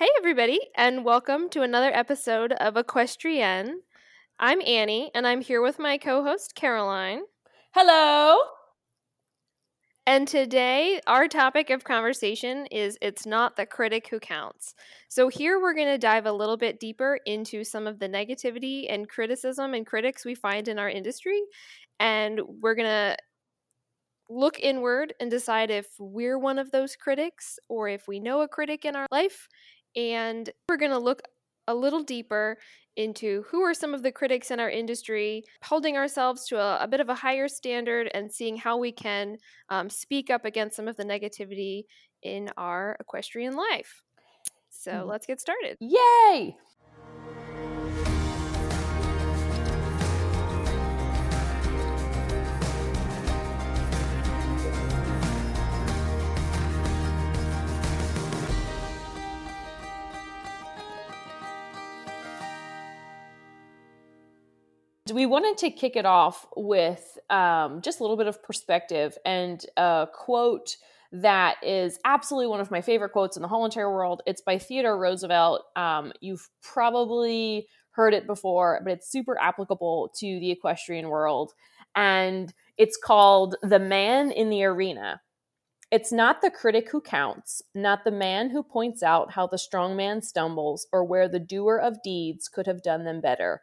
Hey, everybody, and welcome to another episode of Equestrienne. I'm Annie, and I'm here with my co host, Caroline. Hello. And today, our topic of conversation is It's Not the Critic Who Counts. So, here we're going to dive a little bit deeper into some of the negativity and criticism and critics we find in our industry. And we're going to look inward and decide if we're one of those critics or if we know a critic in our life and we're going to look a little deeper into who are some of the critics in our industry, holding ourselves to a, a bit of a higher standard and seeing how we can um, speak up against some of the negativity in our equestrian life. So mm. let's get started. Yay! We wanted to kick it off with um, just a little bit of perspective and a quote that is absolutely one of my favorite quotes in the whole entire world. It's by Theodore Roosevelt. Um, you've probably heard it before, but it's super applicable to the equestrian world. And it's called The Man in the Arena. It's not the critic who counts, not the man who points out how the strong man stumbles or where the doer of deeds could have done them better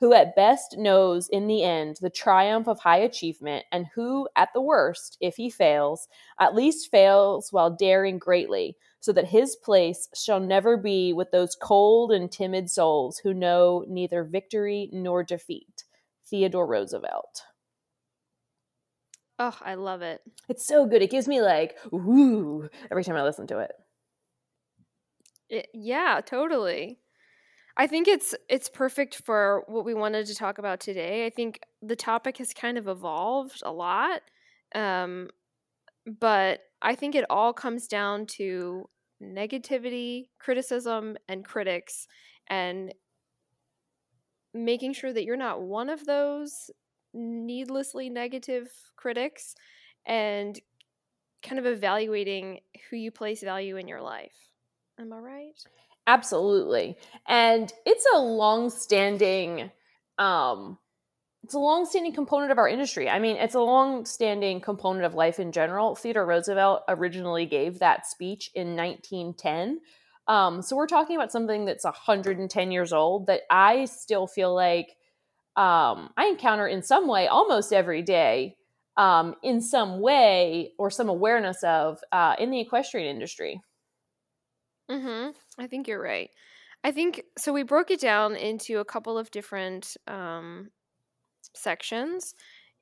who at best knows in the end the triumph of high achievement, and who, at the worst, if he fails, at least fails while daring greatly, so that his place shall never be with those cold and timid souls who know neither victory nor defeat. Theodore Roosevelt. Oh, I love it. It's so good. It gives me like, ooh, every time I listen to it. it yeah, totally. I think it's it's perfect for what we wanted to talk about today. I think the topic has kind of evolved a lot. Um, but I think it all comes down to negativity, criticism, and critics, and making sure that you're not one of those needlessly negative critics and kind of evaluating who you place value in your life. Am I right? Absolutely. And it's a long-standing um it's a long-standing component of our industry. I mean, it's a long-standing component of life in general. Theodore Roosevelt originally gave that speech in 1910. Um, so we're talking about something that's 110 years old that I still feel like um, I encounter in some way almost every day, um, in some way or some awareness of uh, in the equestrian industry. Mm-hmm. I think you're right. I think so. We broke it down into a couple of different um, sections.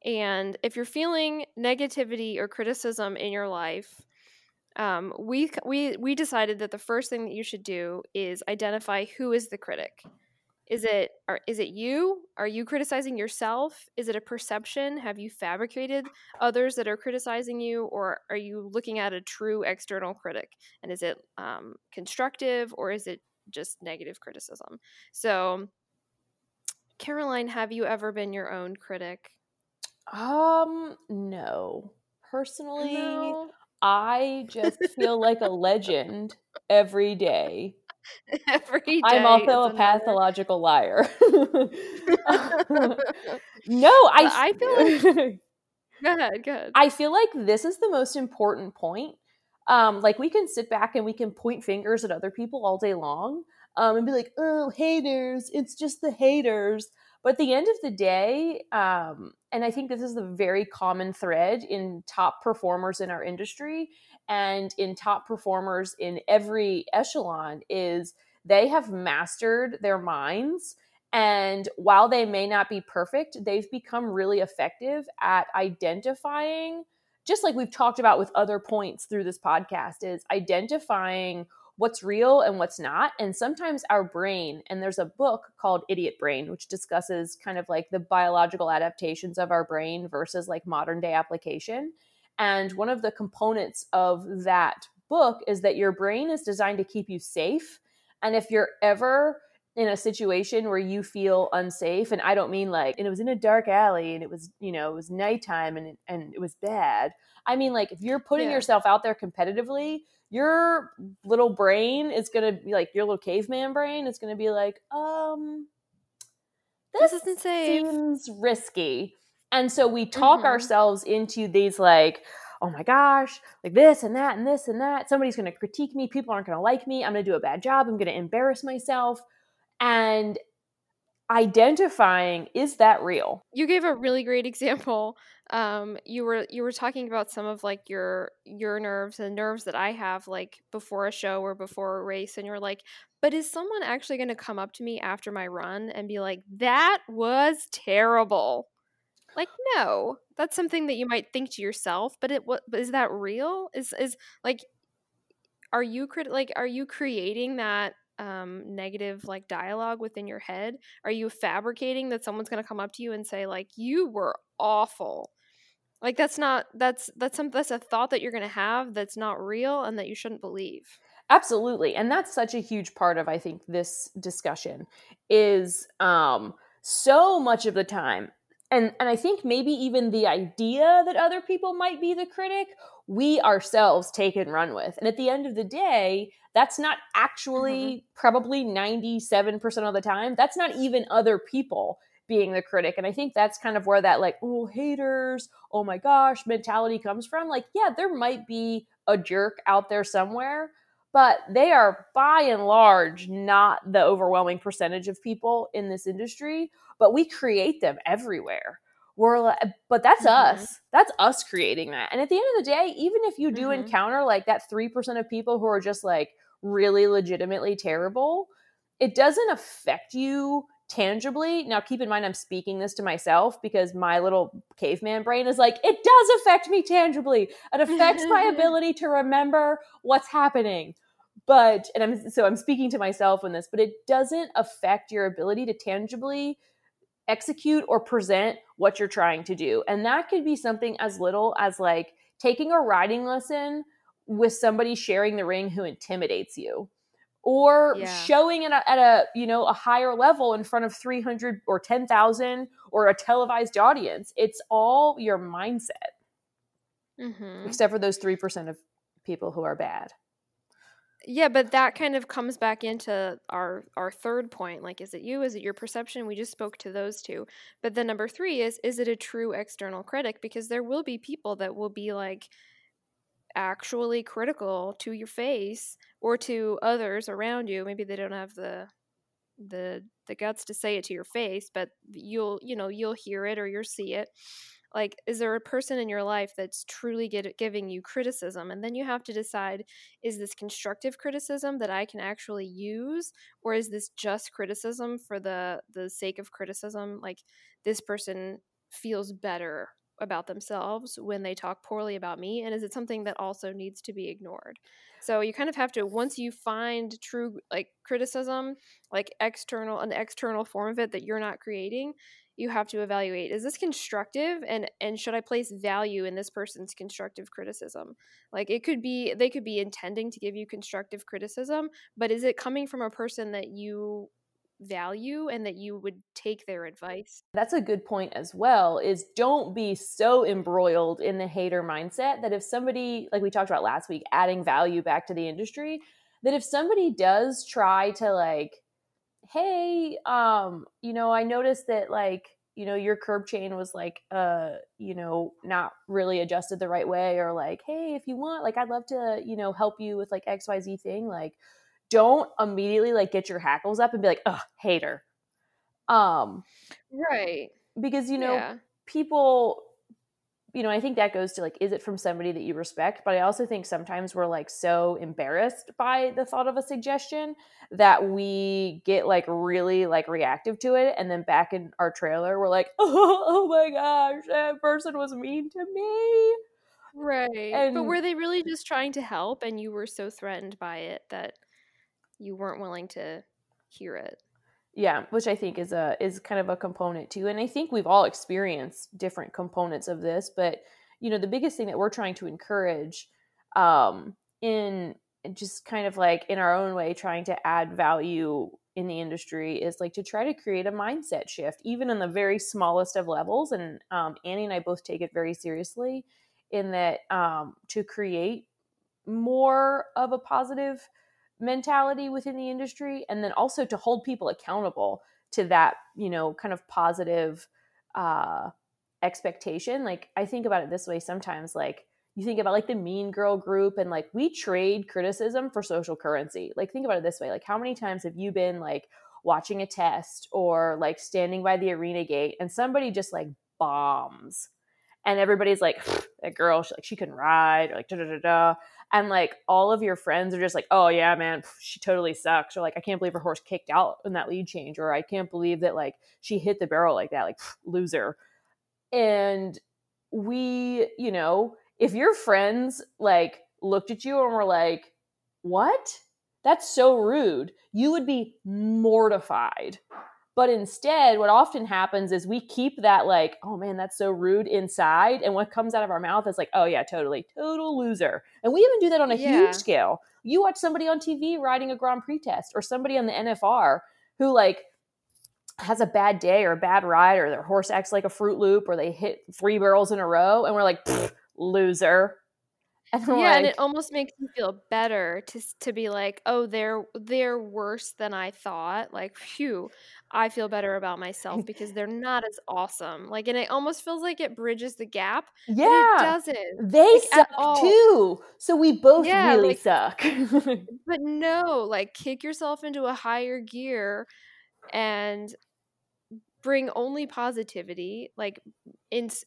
And if you're feeling negativity or criticism in your life, um, we we we decided that the first thing that you should do is identify who is the critic. Is it are, is it you? Are you criticizing yourself? Is it a perception? Have you fabricated others that are criticizing you, or are you looking at a true external critic? And is it um, constructive or is it just negative criticism? So, Caroline, have you ever been your own critic? Um, no. Personally, no. I just feel like a legend every day every day. I'm also a pathological liar. no, I I feel like Go ahead, go ahead. I feel like this is the most important point. Um, like we can sit back and we can point fingers at other people all day long um, and be like, oh, haters, it's just the haters. But at the end of the day, um, and I think this is a very common thread in top performers in our industry, and in top performers in every echelon is they have mastered their minds and while they may not be perfect they've become really effective at identifying just like we've talked about with other points through this podcast is identifying what's real and what's not. And sometimes our brain, and there's a book called Idiot Brain, which discusses kind of like the biological adaptations of our brain versus like modern day application. And one of the components of that book is that your brain is designed to keep you safe. And if you're ever in a situation where you feel unsafe and i don't mean like and it was in a dark alley and it was you know it was nighttime and it, and it was bad i mean like if you're putting yeah. yourself out there competitively your little brain is going to be like your little caveman brain is going to be like um this, this isn't safe. seems risky and so we talk mm-hmm. ourselves into these like oh my gosh, like this and that and this and that. Somebody's going to critique me. People aren't going to like me. I'm going to do a bad job. I'm going to embarrass myself and identifying is that real you gave a really great example um you were you were talking about some of like your your nerves and nerves that i have like before a show or before a race and you're like but is someone actually going to come up to me after my run and be like that was terrible like no that's something that you might think to yourself but it what is that real is is like are you crit like are you creating that um, negative like dialogue within your head? Are you fabricating that someone's going to come up to you and say like you were awful? Like that's not that's that's some that's a thought that you're going to have that's not real and that you shouldn't believe. Absolutely. And that's such a huge part of I think this discussion is um so much of the time and and I think maybe even the idea that other people might be the critic, we ourselves take and run with. And at the end of the day, that's not actually mm-hmm. probably 97% of the time. That's not even other people being the critic. And I think that's kind of where that like, oh, haters, oh my gosh, mentality comes from. Like, yeah, there might be a jerk out there somewhere, but they are by and large not the overwhelming percentage of people in this industry but we create them everywhere we're like, but that's mm-hmm. us that's us creating that and at the end of the day even if you do mm-hmm. encounter like that 3% of people who are just like really legitimately terrible it doesn't affect you tangibly. Now keep in mind i'm speaking this to myself because my little caveman brain is like it does affect me tangibly. It affects my ability to remember what's happening. But and i'm so i'm speaking to myself in this but it doesn't affect your ability to tangibly execute or present what you're trying to do. And that could be something as little as like taking a riding lesson with somebody sharing the ring who intimidates you or yeah. showing it at a you know a higher level in front of 300 or 10,000 or a televised audience it's all your mindset mm-hmm. except for those 3% of people who are bad yeah, but that kind of comes back into our our third point. Like, is it you? Is it your perception? We just spoke to those two. But then number three is is it a true external critic? Because there will be people that will be like actually critical to your face or to others around you. Maybe they don't have the the the guts to say it to your face, but you'll you know you'll hear it or you'll see it like is there a person in your life that's truly get, giving you criticism and then you have to decide is this constructive criticism that i can actually use or is this just criticism for the the sake of criticism like this person feels better about themselves when they talk poorly about me and is it something that also needs to be ignored? So you kind of have to once you find true like criticism like external an external form of it that you're not creating you have to evaluate is this constructive and and should i place value in this person's constructive criticism? Like it could be they could be intending to give you constructive criticism but is it coming from a person that you value and that you would take their advice that's a good point as well is don't be so embroiled in the hater mindset that if somebody like we talked about last week adding value back to the industry that if somebody does try to like hey, um, you know, I noticed that like, you know, your curb chain was like, uh, you know, not really adjusted the right way, or like, hey, if you want, like, I'd love to, you know, help you with like XYZ thing. Like, don't immediately like get your hackles up and be like, ugh, hater. Um, right. Because, you know, yeah. people you know, I think that goes to like, is it from somebody that you respect? But I also think sometimes we're like so embarrassed by the thought of a suggestion that we get like really like reactive to it. And then back in our trailer, we're like, oh, oh my gosh, that person was mean to me. Right. And, but were they really just trying to help and you were so threatened by it that you weren't willing to hear it. Yeah, which I think is a is kind of a component too. And I think we've all experienced different components of this, but you know, the biggest thing that we're trying to encourage um in just kind of like in our own way trying to add value in the industry is like to try to create a mindset shift even in the very smallest of levels and um, annie and i both take it very seriously in that um, to create more of a positive mentality within the industry and then also to hold people accountable to that you know kind of positive uh expectation. Like i think about it this way sometimes like you think about like the mean girl group and like we trade criticism for social currency. Like think about it this way like how many times have you been like watching a test or like standing by the arena gate and somebody just like bombs and everybody's like that girl she, like she can ride or like da da da da and like all of your friends are just like oh yeah man she totally sucks or like i can't believe her horse kicked out in that lead change or i can't believe that like she hit the barrel like that like loser. And we you know if your friends like looked at you and were like what? That's so rude. You would be mortified but instead, what often happens is we keep that like, oh man, that's so rude inside. And what comes out of our mouth is like, oh yeah, totally, total loser. And we even do that on a yeah. huge scale. You watch somebody on TV riding a Grand Prix test or somebody on the NFR who like has a bad day or a bad ride or their horse acts like a Fruit Loop or they hit three barrels in a row and we're like, loser. And yeah, like, and it almost makes me feel better to to be like, oh, they're they're worse than I thought. Like, phew, I feel better about myself because they're not as awesome. Like, and it almost feels like it bridges the gap. Yeah, it doesn't. They like, suck too. So we both yeah, really like, suck. but no, like, kick yourself into a higher gear and bring only positivity like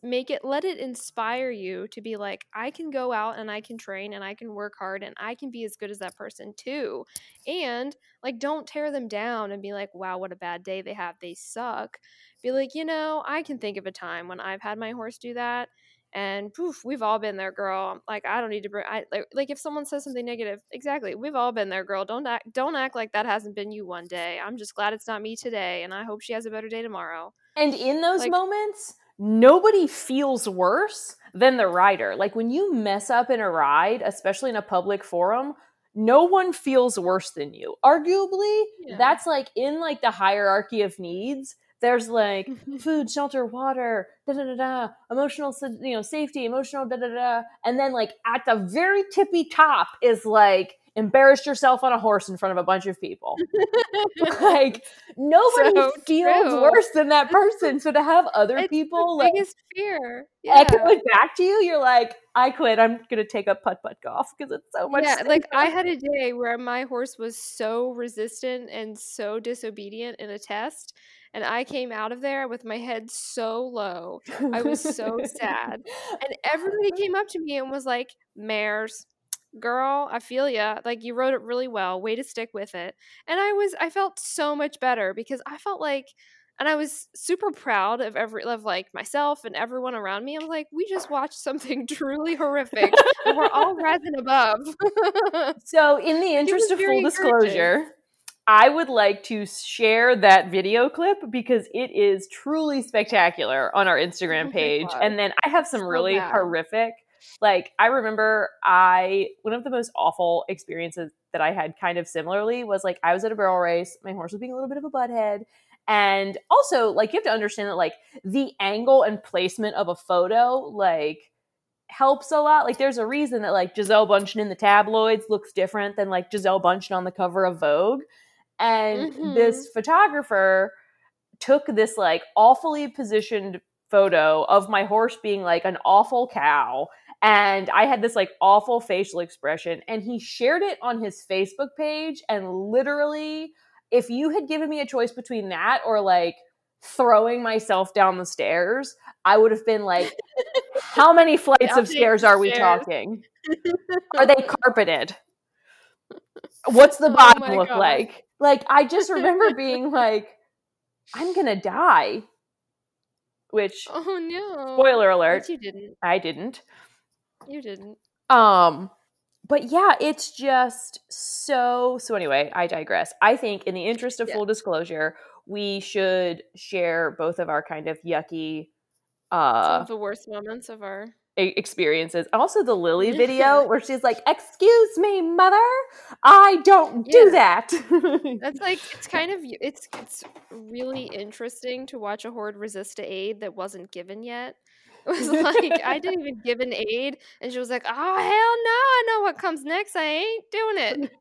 make it let it inspire you to be like i can go out and i can train and i can work hard and i can be as good as that person too. And like don't tear them down and be like wow what a bad day they have. They suck. Be like you know i can think of a time when i've had my horse do that and poof, we've all been there, girl. Like I don't need to bring. I like, like if someone says something negative, exactly. We've all been there, girl. Don't act. Don't act like that hasn't been you one day. I'm just glad it's not me today, and I hope she has a better day tomorrow. And in those like, moments, nobody feels worse than the rider. Like when you mess up in a ride, especially in a public forum, no one feels worse than you. Arguably, yeah. that's like in like the hierarchy of needs there's like mm-hmm. food, shelter, water, da da da da, emotional, you know, safety, emotional, da da da, and then like at the very tippy top is like embarrassed yourself on a horse in front of a bunch of people. like nobody so feels true. worse than that person. So to have other it's people the biggest like, fear yeah. echo it back to you, you're like, I quit. I'm gonna take up putt putt golf because it's so much. Yeah, safer. like I had a day where my horse was so resistant and so disobedient in a test and I came out of there with my head so low. I was so sad. And everybody came up to me and was like, Mares, girl, I feel ya. Like you wrote it really well. Way to stick with it. And I was, I felt so much better because I felt like, and I was super proud of every of like myself and everyone around me. I'm like, we just watched something truly horrific, and we're all rising above. so, in the interest of full disclosure, I would like to share that video clip because it is truly spectacular on our Instagram oh page. And then I have some so really bad. horrific, like, I remember I, one of the most awful experiences that I had kind of similarly was like, I was at a barrel race, my horse was being a little bit of a butthead. And also, like, you have to understand that, like, the angle and placement of a photo, like, helps a lot. Like, there's a reason that, like, Gisele Bündchen in the tabloids looks different than, like, Gisele Bündchen on the cover of Vogue and mm-hmm. this photographer took this like awfully positioned photo of my horse being like an awful cow and I had this like awful facial expression and he shared it on his Facebook page and literally if you had given me a choice between that or like throwing myself down the stairs, I would have been like how many flights of stairs are we talking? are they carpeted? What's the oh bottom oh look God. like? Like I just remember being like, I'm gonna die. Which oh no, spoiler alert, but you didn't. I didn't. You didn't. Um, but yeah, it's just so so anyway, I digress. I think in the interest of Yeah. full disclosure, we should share both of our kind of yucky uh Some of the worst moments of our experiences. Also the Lily video where she's like, "Excuse me, mother, I don't do that." That's like it's kind of it's it's really interesting to watch a horde resist to aid that wasn't given yet. It was like I didn't even give an aid, and she was like, "Oh hell no! I know what comes next. I ain't doing it."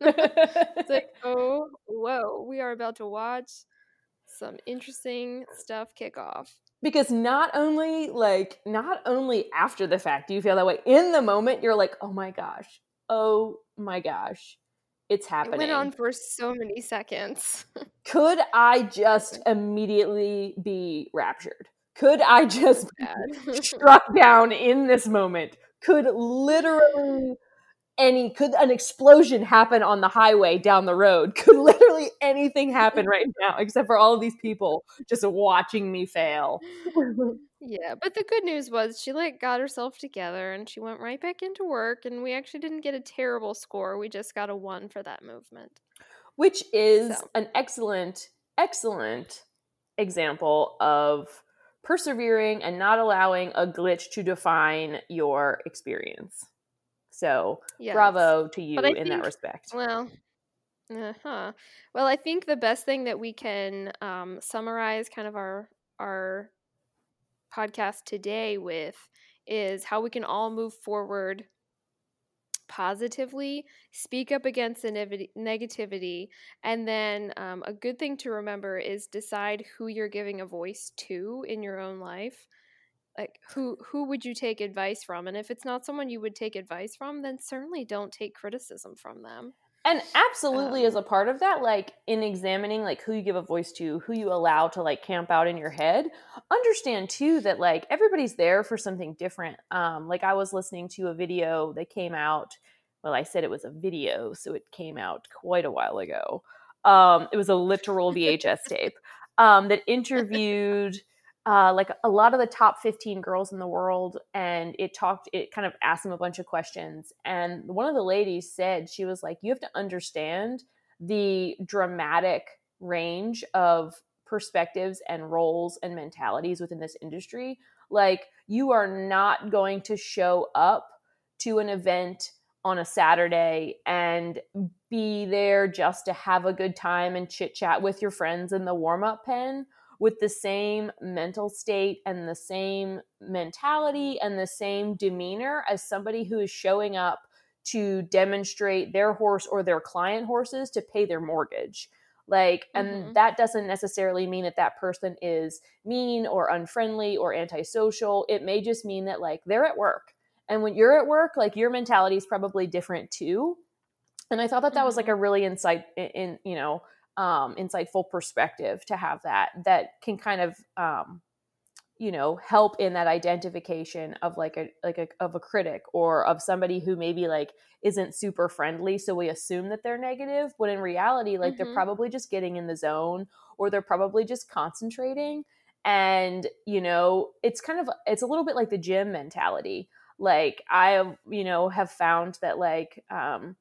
it's like, oh whoa, we are about to watch some interesting stuff kick off. Because not only like not only after the fact do you feel that way in the moment you're like oh my gosh. Oh my gosh. It's It happening went on for so many seconds. could i just immediately be raptured? Could i just be struck down in this moment? Could literally any could an explosion happen on the highway down the road could literally anything happen right now except for all of these people just watching me fail Yeah, but the good news was she like got herself together and she went right back into work and we actually didn't get a terrible score. We just got a 1 for that movement. which is So. an excellent excellent example of persevering and not allowing a glitch to define your experience so Yes. bravo to you in that respect Well, uh-huh. Well, I think the best thing that we can um, summarize kind of our our podcast today with is how we can all move forward positively, speak up against the negativity, and then um, a good thing to remember is decide who you're giving a voice to in your own life. Like who who would you take advice from? And if it's not someone you would take advice from, then certainly don't take criticism from them. and absolutely as Um, a part of that like in examining like who you give a voice to who you allow to like camp out in your head understand too that like everybody's there for something different um like i was listening to a video that came out well i said it was a video so it came out quite a while ago um it was a literal vhs tape um that interviewed uh, like a lot of the top 15 girls in the world and it talked it kind of asked them a bunch of questions and one of the ladies said she was like you have to understand the dramatic range of perspectives and roles and mentalities within this industry. Like you are not going to show up to an event on a saturday and be there just to have a good time and chit chat with your friends in the warm up pen with the same mental state and the same mentality and the same demeanor as somebody who is showing up to demonstrate their horse or their client horses to pay their mortgage. Like, and Mhm. that doesn't necessarily mean that that person is mean or unfriendly or antisocial. It may just mean that, like, they're at work. And when you're at work, like, your mentality is probably different too. And I thought that that was like a really insight in, in you know, um, insightful perspective to have that that can kind of um, you know help in that identification of like a like a of a critic or of somebody who maybe like isn't super friendly so we assume that they're negative but in reality like they're Mhm. probably just getting in the zone or they're probably just concentrating and you know it's kind of it's a little bit like the gym mentality like i you know have found that like um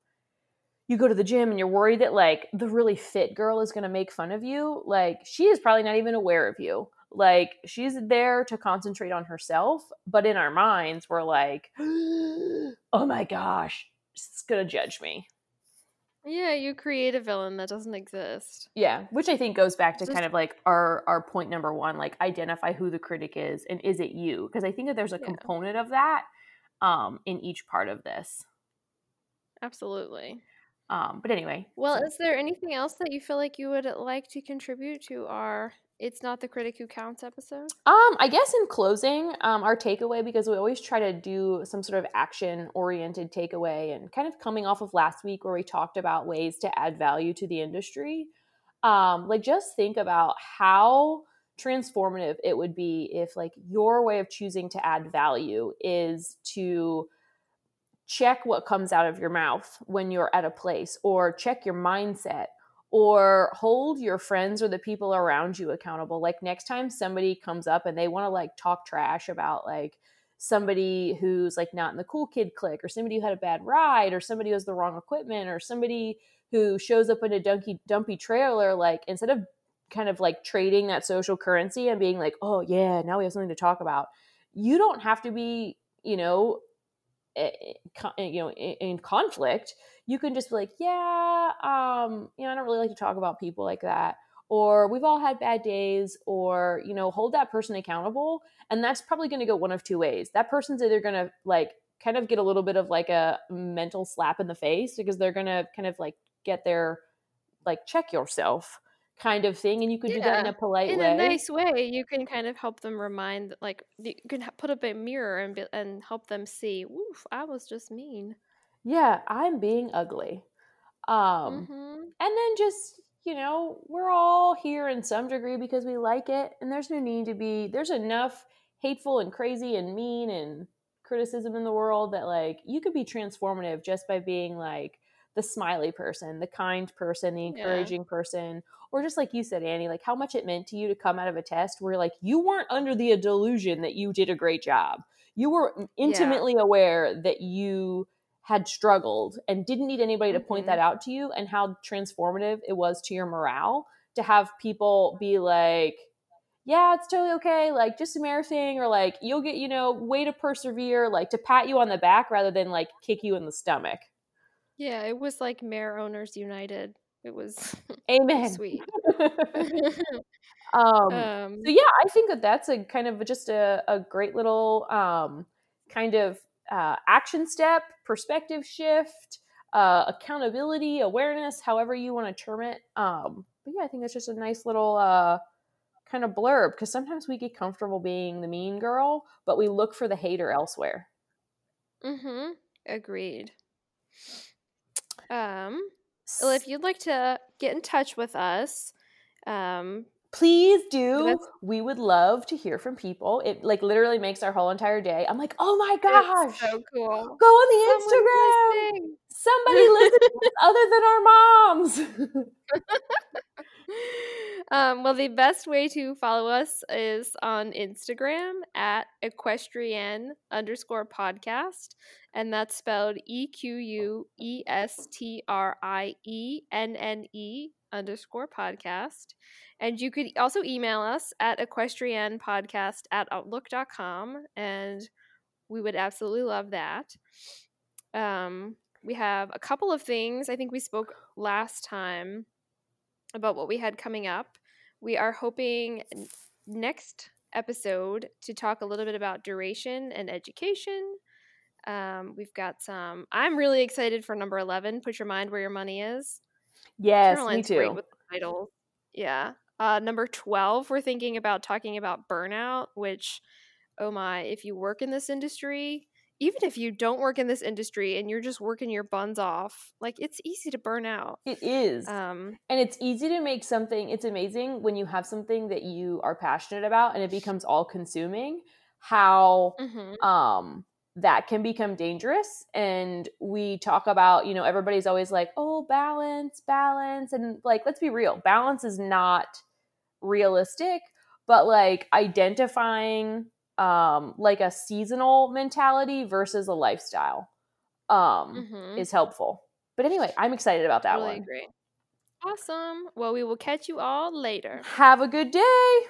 you go to the gym and you're worried that like the really fit girl is going to make fun of you like she is probably not even aware of you like she's there to concentrate on herself but in our minds we're like oh my gosh she's going to judge me Yeah, you create a villain that doesn't exist. yeah which i think goes back to Just- kind of like our our point number one like identify who the critic is and is it you because i think that there's a Yeah. component of that um in each part of this Absolutely. Um but anyway Well, so- is there anything else that you feel like you would like to contribute to our It's Not the Critic Who Counts episode? Um, I guess in closing, um, our takeaway because we always try to do some sort of action oriented takeaway, and kind of coming off of last week where we talked about ways to add value to the industry. Um, like just think about how transformative it would be if like your way of choosing to add value is to check what comes out of your mouth when you're at a place or check your mindset or hold your friends or the people around you accountable. Like next time somebody comes up and they want to like talk trash about like somebody who's like not in the cool kid clique or somebody who had a bad ride or somebody who has the wrong equipment or somebody who shows up in a dunky dumpy trailer like instead of kind of like trading that social currency and being like oh yeah now we have something to talk about you don't have to be you know you know in conflict you can just be like yeah um you know i don't really like to talk about people like that or we've all had bad days or you know hold that person accountable and that's probably going to go one of two ways. That person's either going to like kind of get a little bit of like a mental slap in the face because they're going to kind of like get their like check yourself kind of thing and you could yeah. do that in a polite in way in a nice way you can kind of help them remind like you can put up a mirror and be, and help them see oof i was just mean yeah i'm being ugly um mm-hmm. and then just you know, we're all here in some degree because we like it. And there's no need to be, there's enough hateful and crazy and mean and criticism in the world that, like, you could be transformative just by being like the smiley person, the kind person, the encouraging yeah. person, or just like you said, Annie, like how much it meant to you to come out of a test where, like, you weren't under the delusion that you did a great job. You were intimately yeah. aware that you had struggled and didn't need anybody to point mm-hmm. that out to you and how transformative it was to your morale to have people be like yeah it's totally okay like just a mere thing or like you'll get you know way to persevere like to pat you on the back rather than like kick you in the stomach yeah it was like mare owners united it was amen sweet um, um, so yeah i think that that's a kind of just a, a great little um kind of uh, action step, perspective shift, uh, accountability, awareness, however you want to term it. Um, but yeah, I think that's just a nice little uh, kind of blurb because sometimes we get comfortable being the mean girl, but we look for the hater elsewhere. Mm-hmm. Agreed. Um, well, if you'd like to get in touch with us, um, please do. we would love to hear from people. It like literally makes our whole entire day. I'm like oh my gosh it's so cool. go on the instagram. somebody listens other than our moms um, well the best way to follow us is on instagram at equestrienne underscore podcast and that's spelled e-q-u-e-s-t-r-i-e-n-n-e underscore podcast and you could also email us at equestriennepodcast at outlook.com, and we would absolutely love that. Um, we have a couple of things. I think we spoke last time about what we had coming up. We are hoping next episode to talk a little bit about duration and education. Um, we've got some. I'm really excited for number 11. Put your mind where your money is. Yes, Caroline's me too. With the title. Yeah. Uh, number 12, we're thinking about talking about burnout, which, oh my, if you work in this industry, even if you don't work in this industry and you're just working your buns off, like it's easy to burn out. It is. Um, and it's easy to make something, it's amazing when you have something that you are passionate about and it becomes all consuming, how mm-hmm. um, that can become dangerous. And we talk about, you know, everybody's always like, oh, balance, balance. And like, let's be real, balance is not realistic, but like identifying um like a seasonal mentality versus a lifestyle um mm-hmm. is helpful. But anyway, I'm excited about that really one. Great. Awesome. Well, we will catch you all later. Have a good day.